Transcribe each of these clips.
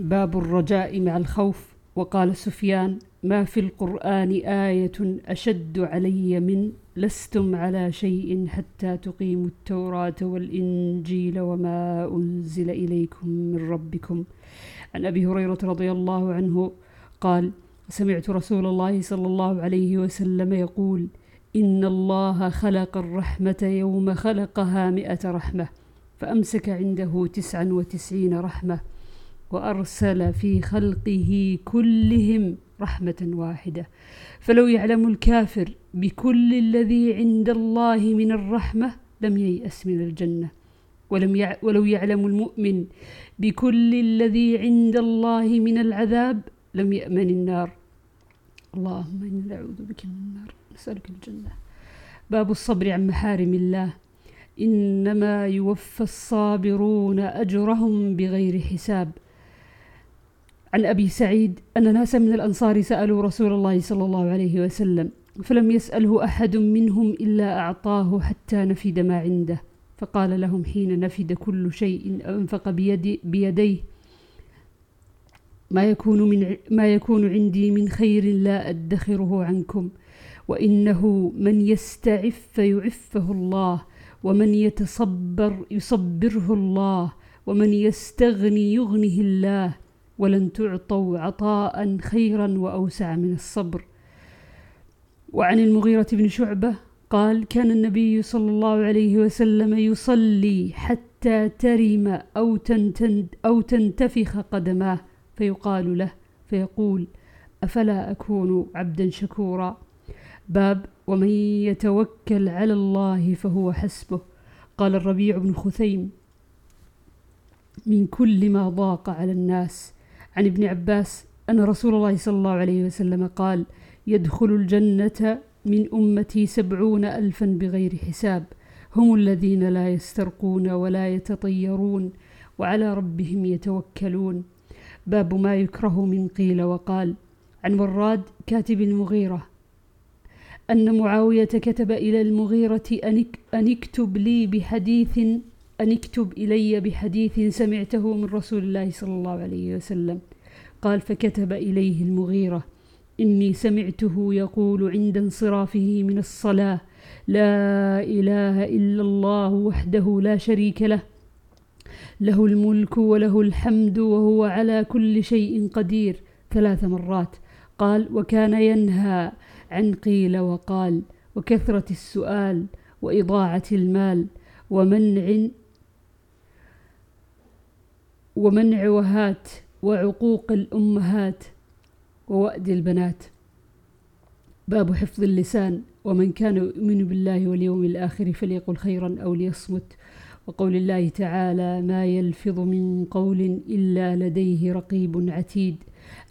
باب الرجاء مع الخوف. وقال سفيان ما في القرآن آية أشد علي من لستم على شيء حتى تقيموا التوراة والإنجيل وما أنزل إليكم من ربكم. عن أبي هريرة رضي الله عنه قال سمعت رسول الله صلى الله عليه وسلم يقول إن الله خلق الرحمة يوم خلقها مئة رحمة فأمسك عنده تسعا وتسعين رحمة. وأرسل في خلقه كلهم رحمة واحدة. فلو يعلم الكافر بكل الذي عند الله من الرحمة لم ييأس من الجنة. ولم يع ولو يعلم المؤمن بكل الذي عند الله من العذاب لم يأمن النار. اللهم إنا نعوذ بك من النار. نسألك الجنة. باب الصبر عن محارم الله. إنما يوفى الصابرون أجرهم بغير حساب. عن أبي سعيد أن ناسا من الأنصار سألوا رسول الله صلى الله عليه وسلم فلم يسأله أحد منهم إلا أعطاه حتى نفد ما عنده فقال لهم حين نفد كل شيء أنفق بيدي بيديه ما يكون من ما يكون عندي من خير لا أدخره عنكم وإنه من يستعف يعفه الله ومن يتصبر يصبره الله ومن يستغني يغنه الله. ولن تعطوا عطاء خيرا وأوسع من الصبر. وعن المغيرة بن شعبة قال كان النبي صلى الله عليه وسلم يصلي حتى ترم أو, تنتن أو تنتفخ قدماه فيقال له فيقول أفلا أكون عبدا شكورا؟ باب ومن يتوكل على الله فهو حسبه. قال الربيع بن خثيم من كل ما ضاق على الناس. عن ابن عباس أن رسول الله صلى الله عليه وسلم قال يدخل الجنة من أمتي سبعون ألفا بغير حساب هم الذين لا يسترقون ولا يتطيرون وعلى ربهم يتوكلون. باب ما يكره من قيل وقال عن وراد كاتب المغيرة أن معاوية كتب إلى المغيرة أن اكتب لي بحديث أن اكتب إلي بحديث سمعته من رسول الله صلى الله عليه وسلم. قال فكتب إليه المغيرة إني سمعته يقول عند انصرافه من الصلاة لا إله إلا الله وحده لا شريك له له الملك وله الحمد وهو على كل شيء قدير ثلاث مرات. قال وكان ينهى عن قيل وقال وكثرة السؤال وإضاعة المال ومنع ومنع وهات وعقوق الأمهات ووأد البنات. باب حفظ اللسان ومن كان يؤمن بالله واليوم الآخر فليقل خيرا أو ليصمت. وقول الله تعالى ما يلفظ من قول إلا لديه رقيب عتيد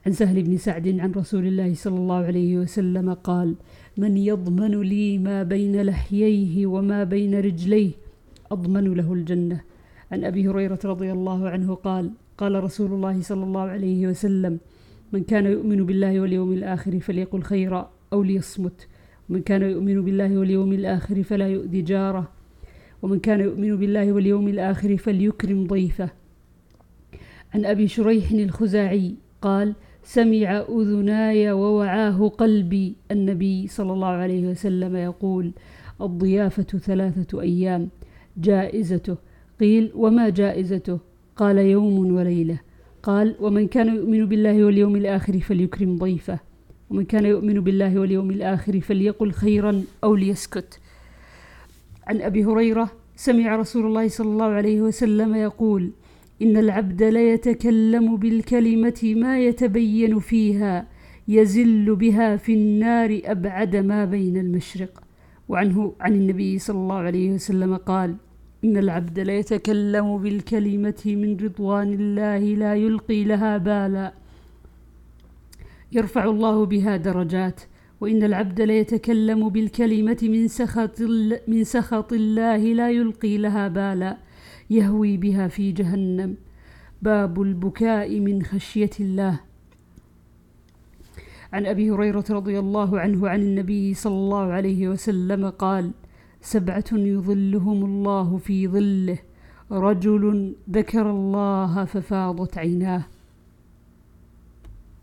عن سهل بن سعد عن رسول الله صلى الله عليه وسلم قال من يضمن لي ما بين لحييه وما بين رجليه أضمن له الجنة عن أبي هريرة رضي الله عنه قال قال رسول الله صلى الله عليه وسلم من كان يؤمن بالله واليوم الآخر فليقل خيرا أو ليصمت. ومن كان يؤمن بالله واليوم الآخر فلا يؤذي جاره. ومن كان يؤمن بالله واليوم الآخر فليكرم ضيفه. عن أبي شريح الخزاعي قال سمع أذناي ووعاه قلبي. النبي صلى الله عليه وسلم يقول الضيافة ثلاثة أيام جائزته قيل وما جائزته؟ قال يوم وليلة. قال ومن كان يؤمن بالله واليوم الآخر فليكرم ضيفه ومن كان يؤمن بالله واليوم الآخر فليقل خيرا أو ليسكت. عن أبي هريرة سمع رسول الله صلى الله عليه وسلم يقول إن العبد ليتكلم بالكلمة ما يتبين فيها يزل بها في النار أبعد ما بين المشرق. وعنه عن النبي صلى الله عليه وسلم قال إن العبد ليتكلم بالكلمة من رضوان الله لا يلقي لها بالا. يرفع الله بها درجات. وإن العبد ليتكلم بالكلمة من سخط, من سخط الله لا يلقي لها بالا. يهوي بها في جهنم. باب البكاء من خشية الله. عن أبي هريرة رضي الله عنه عن النبي صلى الله عليه وسلم قال سبعة يظلهم الله في ظله. رجل ذكر الله ففاضت عيناه.